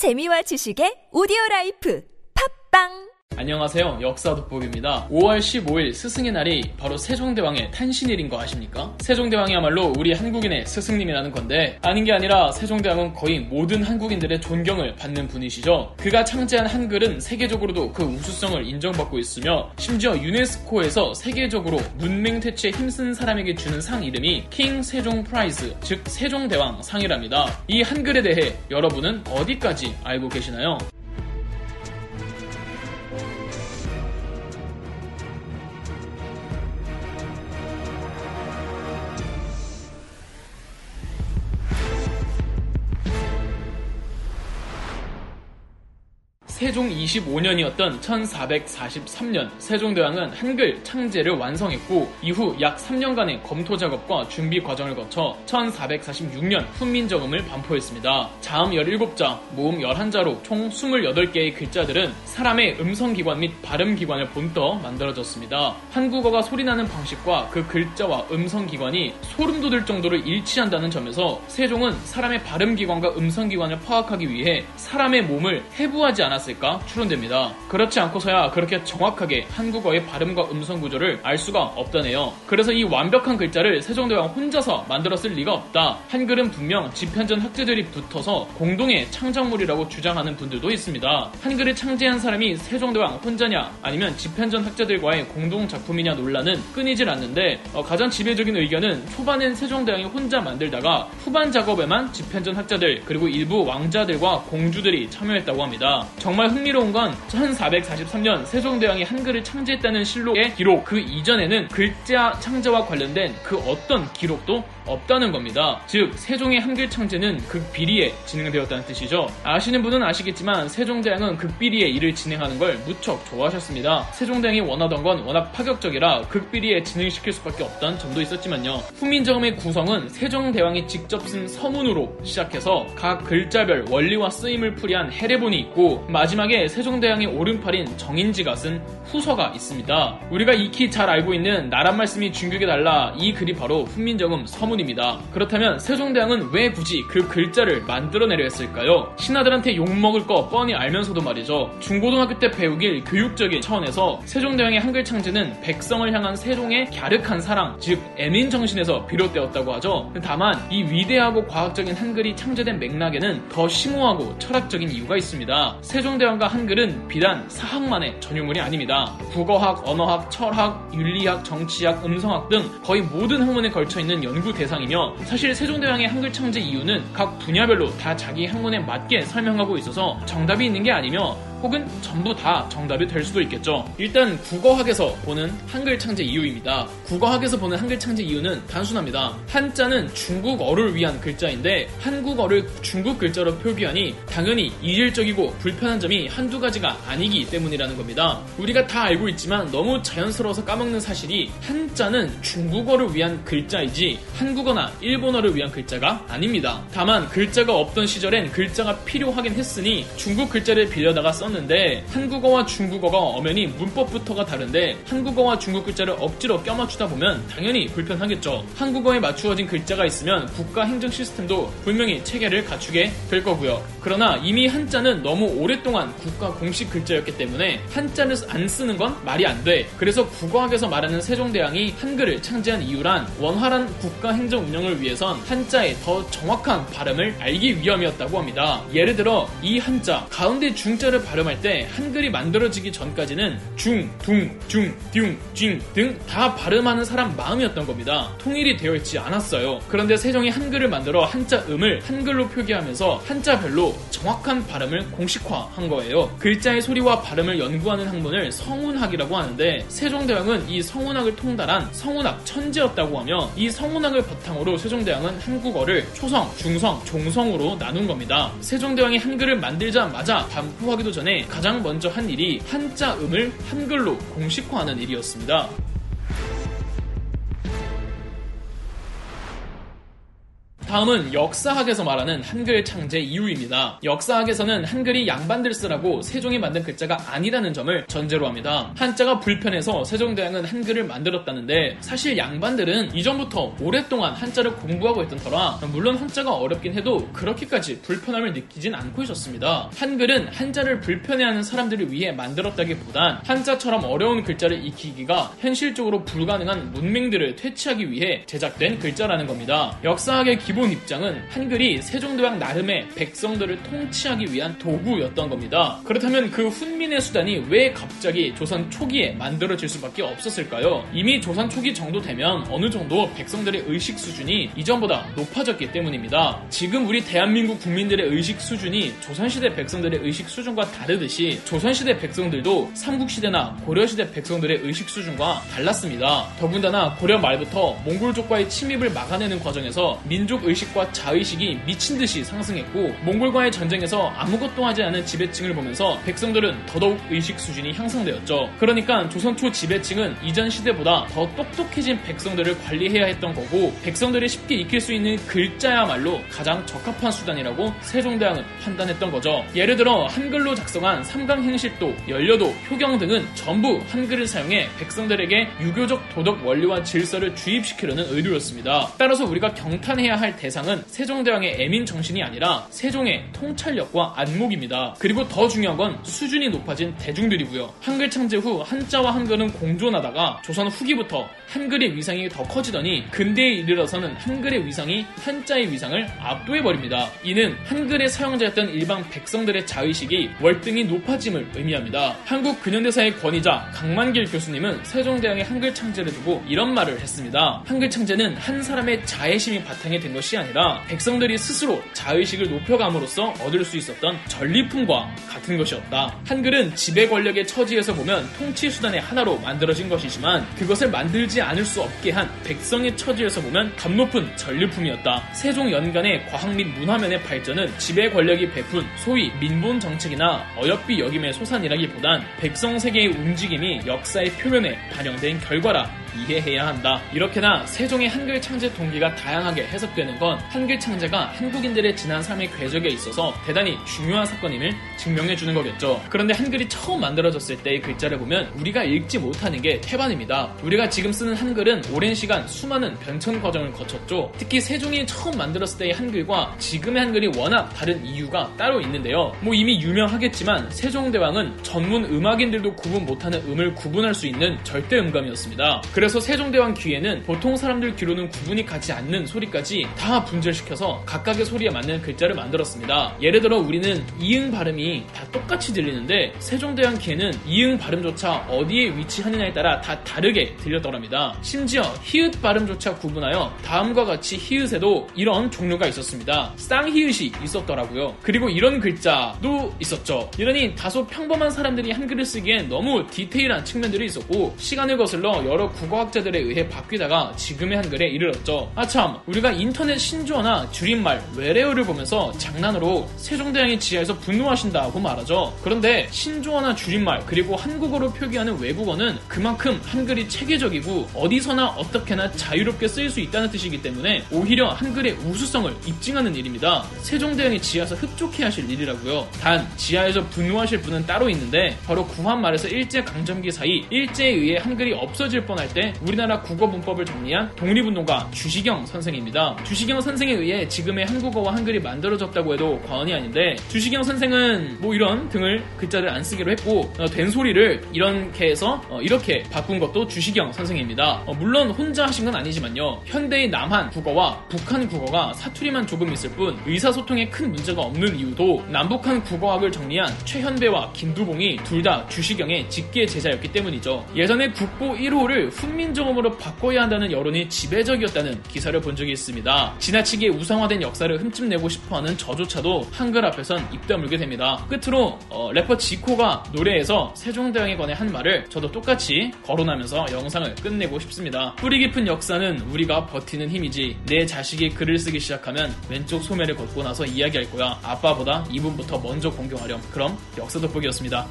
재미와 지식의 audio life. 팟빵 안녕하세요. 역사 돋보기입니다. 5월 15일 스승의 날이 바로 세종대왕의 탄신일인 거 아십니까? 세종대왕이야말로 우리 한국인의 스승님이라는 건데 아닌 게 아니라 세종대왕은 거의 모든 한국인들의 존경을 받는 분이시죠. 그가 창제한 한글은 세계적으로도 그 우수성을 인정받고 있으며 심지어 유네스코에서 세계적으로 문맹 퇴치에 힘쓴 사람에게 주는 상 이름이 King Sejong Prize, 즉 세종대왕 상이랍니다. 이 한글에 대해 여러분은 어디까지 알고 계시나요? 세종 25년이었던 1443년 세종대왕은 한글 창제를 완성했고 이후 약 3년간의 검토 작업과 준비 과정을 거쳐 1446년 훈민정음을 반포했습니다. 자음 17자, 모음 11자로 총 28개의 글자들은 사람의 음성기관 및 발음기관을 본떠 만들어졌습니다. 한국어가 소리나는 방식과 그 글자와 음성기관이 소름 돋을 정도로 일치한다는 점에서 세종은 사람의 발음기관과 음성기관을 파악하기 위해 사람의 몸을 해부하지 않았습니다. 않았을까 추론됩니다. 그렇지 않고서야 그렇게 정확하게 한국어의 발음과 음성 구조를 알 수가 없다네요. 그래서 이 완벽한 글자를 세종대왕 혼자서 만들었을 리가 없다. 한글은 분명 집현전 학자들이 붙어서 공동의 창작물이라고 주장하는 분들도 있습니다. 한글을 창제한 사람이 세종대왕 혼자냐 아니면 집현전 학자들과의 공동 작품이냐 논란은 끊이질 않는데 어, 가장 지배적인 의견은 초반엔 세종대왕이 혼자 만들다가 후반 작업에만 집현전 학자들 그리고 일부 왕자들과 공주들이 참여했다고 합니다. 정말 흥미로운 건 1443년 세종대왕이 한글을 창제했다는 실록의 기록 그 이전에는 글자 창제와 관련된 그 어떤 기록도 없다는 겁니다. 즉 세종의 한글 창제는 극비리에 진행되었다는 뜻이죠. 아시는 분은 아시겠지만 세종대왕은 극비리에 일을 진행하는 걸 무척 좋아하셨습니다. 세종대왕이 원하던 건 워낙 파격적이라 극비리에 진행시킬 수밖에 없던 점도 있었지만요. 후민정음의 구성은 세종대왕이 직접 쓴 서문으로 시작해서 각 글자별 원리와 쓰임을 풀이한 해례본이 있고 마지 막에 세종대왕의 오른팔인 정인지가 쓴 후서가 있습니다. 우리가 익히 잘 알고 있는 나란 말씀이 중국에 달라 이 글이 바로 훈민정음 서문입니다. 그렇다면 세종대왕은 왜 굳이 그 글자를 만들어내려 했을까요? 신하들한테 욕먹을 거 뻔히 알면서도 말이죠. 중고등학교 때 배우길 교육적인 차원에서 세종대왕의 한글 창제는 백성을 향한 세종의 갸륵한 사랑, 즉 애민 정신에서 비롯되었다고 하죠. 다만 이 위대하고 과학적인 한글이 창제된 맥락에는 더 심오하고 철학적인 이유가 있습니다. 세종 대왕과 한글은 비단 사학만의 전유물이 아닙니다. 국어학, 언어학, 철학, 윤리학, 정치학, 음성학 등 거의 모든 학문에 걸쳐 있는 연구 대상이며 사실 세종대왕의 한글 창제 이유는 각 분야별로 다 자기 학문에 맞게 설명하고 있어서 정답이 있는 게 아니며 혹은 전부 다 정답이 될 수도 있겠죠. 일단 국어학에서 보는 한글 창제 이유입니다. 국어학에서 보는 한글 창제 이유는 단순합니다. 한자는 중국어를 위한 글자인데 한국어를 중국 글자로 표기하니 당연히 이질적이고 불편한 점이 한두 가지가 아니기 때문이라는 겁니다. 우리가 다 알고 있지만 너무 자연스러워서 까먹는 사실이 한자는 중국어를 위한 글자이지 한국어나 일본어를 위한 글자가 아닙니다. 다만 글자가 없던 시절엔 글자가 필요하긴 했으니 중국 글자를 빌려다가 써 썼는데 한국어와 중국어가 엄연히 문법부터가 다른데 한국어와 중국 글자를 억지로 껴맞추다 보면 당연히 불편하겠죠. 한국어에 맞추어진 글자가 있으면 국가 행정 시스템도 분명히 체계를 갖추게 될 거고요. 그러나 이미 한자는 너무 오랫동안 국가 공식 글자였기 때문에 한자를 안 쓰는 건 말이 안 돼. 그래서 국어학에서 말하는 세종대왕이 한글을 창제한 이유란 원활한 국가 행정 운영을 위해선 한자의 더 정확한 발음을 알기 위함이었다고 합니다. 예를 들어 이 한자 가운데 중자를 발음 발음할 때 한글이 만들어지기 전까지는 중, 둥, 중, 듀, 징등 다 발음하는 사람 마음이었던 겁니다. 통일이 되어 있지 않았어요. 그런데 세종이 한글을 만들어 한자 음을 한글로 표기하면서 한자별로 정확한 발음을 공식화한 거예요. 글자의 소리와 발음을 연구하는 학문을 성운학이라고 하는데 세종대왕은 이 성운학을 통달한 성운학 천재였다고 하며 이 성운학을 바탕으로 세종대왕은 한국어를 초성, 중성, 종성으로 나눈 겁니다. 세종대왕이 한글을 만들자마자 반포하기도 전에 전에 가장 먼저 한 일이 한자 음을 한글로 공식화하는 일이었습니다. 다음은 역사학에서 말하는 한글 창제 이유입니다. 역사학에서는 한글이 양반들 쓰라고 세종이 만든 글자가 아니라는 점을 전제로 합니다. 한자가 불편해서 세종대왕은 한글을 만들었다는데 사실 양반들은 이전부터 오랫동안 한자를 공부하고 있던 터라 물론 한자가 어렵긴 해도 그렇게까지 불편함을 느끼진 않고 있었습니다. 한글은 한자를 불편해하는 사람들을 위해 만들었다기보단 한자처럼 어려운 글자를 익히기가 현실적으로 불가능한 문맹들을 퇴치하기 위해 제작된 글자라는 겁니다. 역사학의 기본 입장은 한글이 세종대왕 나름의 백성들을 통치하기 위한 도구였던 겁니다. 그렇다면 그 훈민의 수단이 왜 갑자기 조선 초기에 만들어질 수밖에 없었을까요? 이미 조선 초기 정도 되면 어느 정도 백성들의 의식 수준이 이전보다 높아졌기 때문입니다. 지금 우리 대한민국 국민들의 의식 수준이 조선시대 백성들의 의식 수준과 다르듯이 조선시대 백성들도 삼국시대나 고려시대 백성들의 의식 수준과 달랐습니다. 더군다나 고려 말부터 몽골족과의 침입을 막아내는 과정에서 민족 의식과 자의식이 미친 듯이 상승했고 몽골과의 전쟁에서 아무것도 하지 않은 지배층을 보면서 백성들은 더더욱 의식 수준이 향상되었죠. 그러니까 조선 초 지배층은 이전 시대보다 더 똑똑해진 백성들을 관리해야 했던 거고 백성들이 쉽게 익힐 수 있는 글자야말로 가장 적합한 수단이라고 세종대왕은 판단했던 거죠. 예를 들어 한글로 작성한 삼강행실도, 연려도, 효경 등은 전부 한글을 사용해 백성들에게 유교적 도덕 원리와 질서를 주입시키려는 의도였습니다. 따라서 우리가 경탄해야 할 대상은 세종대왕의 애민 정신이 아니라 세종의 통찰력과 안목입니다. 그리고 더 중요한 건 수준이 높아진 대중들이고요. 한글 창제 후 한자와 한글은 공존하다가 조선 후기부터 한글의 위상이 더 커지더니 근대에 이르러서는 한글의 위상이 한자의 위상을 압도해버립니다. 이는 한글의 사용자였던 일반 백성들의 자의식이 월등히 높아짐을 의미합니다. 한국 근현대사의 권위자 강만길 교수님은 세종대왕의 한글 창제를 두고 이런 말을 했습니다. 한글 창제는 한 사람의 자애심이 바탕이 된 것이 아니라 백성들이 스스로 자의식을 높여감으로써 얻을 수 있었던 전리품과 같은 것이었다. 한글은 지배 권력의 처지에서 보면 통치 수단의 하나로 만들어진 것이지만 그것을 만들지 않을 수 없게 한 백성의 처지에서 보면 값 높은 전리품이었다. 세종 연간의 과학 및 문화면의 발전은 지배 권력이 베푼 소위 민본 정책이나 어여삐 여김의 소산이라기보단 백성 세계의 움직임이 역사의 표면에 반영된 결과라 이해해야 한다. 이렇게나 세종의 한글 창제 동기가 다양하게 해석되는 건 한글 창제가 한국인들의 지난 삶의 궤적에 있어서 대단히 중요한 사건임을 증명해 주는 거겠죠. 그런데 한글이 처음 만들어졌을 때의 글자를 보면 우리가 읽지 못하는 게 태반입니다. 우리가 지금 쓰는 한글은 오랜 시간 수많은 변천 과정을 거쳤죠. 특히 세종이 처음 만들었을 때의 한글과 지금의 한글이 워낙 다른 이유가 따로 있는데요. 뭐 이미 유명하겠지만 세종대왕은 전문 음악인들도 구분 못하는 음을 구분할 수 있는 절대 음감이었습니다. 그래서 세종대왕 귀에는 보통 사람들 귀로는 구분이 가지 않는 소리까지 다 분절시켜서 각각의 소리에 맞는 글자를 만들었습니다. 예를 들어 우리는 이응 발음이 다 똑같이 들리는데 세종대왕 귀에는 이응 발음조차 어디에 위치하느냐에 따라 다 다르게 들렸더랍니다. 심지어 히읗 발음조차 구분하여 다음과 같이 히읗에도 이런 종류가 있었습니다. 쌍히읗이 있었더라고요. 그리고 이런 글자도 있었죠. 이러니 다소 평범한 사람들이 한글을 쓰기엔 너무 디테일한 측면들이 있었고 시간을 거슬러 여러 국 어학자들에 의해 바뀌다가 지금의 한글에 이르렀죠. 아참 우리가 인터넷 신조어나 줄임말 외래어를 보면서 장난으로 세종대왕이 지하에서 분노하신다고 말하죠. 그런데 신조어나 줄임말 그리고 한국어로 표기하는 외국어는 그만큼 한글이 체계적이고 어디서나 어떻게나 자유롭게 쓰일 수 있다는 뜻이기 때문에 오히려 한글의 우수성을 입증하는 일입니다. 세종대왕이 지하에서 흡족해 하실 일이라고요. 단 지하에서 분노하실 분은 따로 있는데 바로 구한말에서 일제 강점기 사이 일제에 의해 한글이 없어질 뻔할 때 우리나라 국어 문법을 정리한 독립운동가 주시경 선생입니다. 주시경 선생에 의해 지금의 한국어와 한글이 만들어졌다고 해도 과언이 아닌데 주시경 선생은 뭐 이런 등을 글자를 안 쓰기로 했고 어, 된 소리를 이렇게 해서 어, 이렇게 바꾼 것도 주시경 선생입니다. 어, 물론 혼자 하신 건 아니지만요. 현대의 남한 국어와 북한 국어가 사투리만 조금 있을 뿐 의사소통에 큰 문제가 없는 이유도 남북한 국어학을 정리한 최현배와 김두봉이 둘 다 주시경의 직계 제자였기 때문이죠. 예전에 국보 1호를 훈 민정음으로 바꿔야 한다는 여론이 지배적이었다는 기사를 본 적이 있습니다. 지나치게 우상화된 역사를 흠집내고 싶어하는 저조차도 한글 앞에선 입 다물게 됩니다. 끝으로 어, 래퍼 지코가 노래에서 세종대왕에 관해 한 말을 저도 똑같이 거론하면서 영상을 끝내고 싶습니다. 뿌리 깊은 역사는 우리가 버티는 힘이지 내 자식이 글을 쓰기 시작하면 왼쪽 소매를 걷고 나서 이야기할 거야. 아빠보다 이분부터 먼저 공경하렴. 그럼 역사 돋보기였습니다.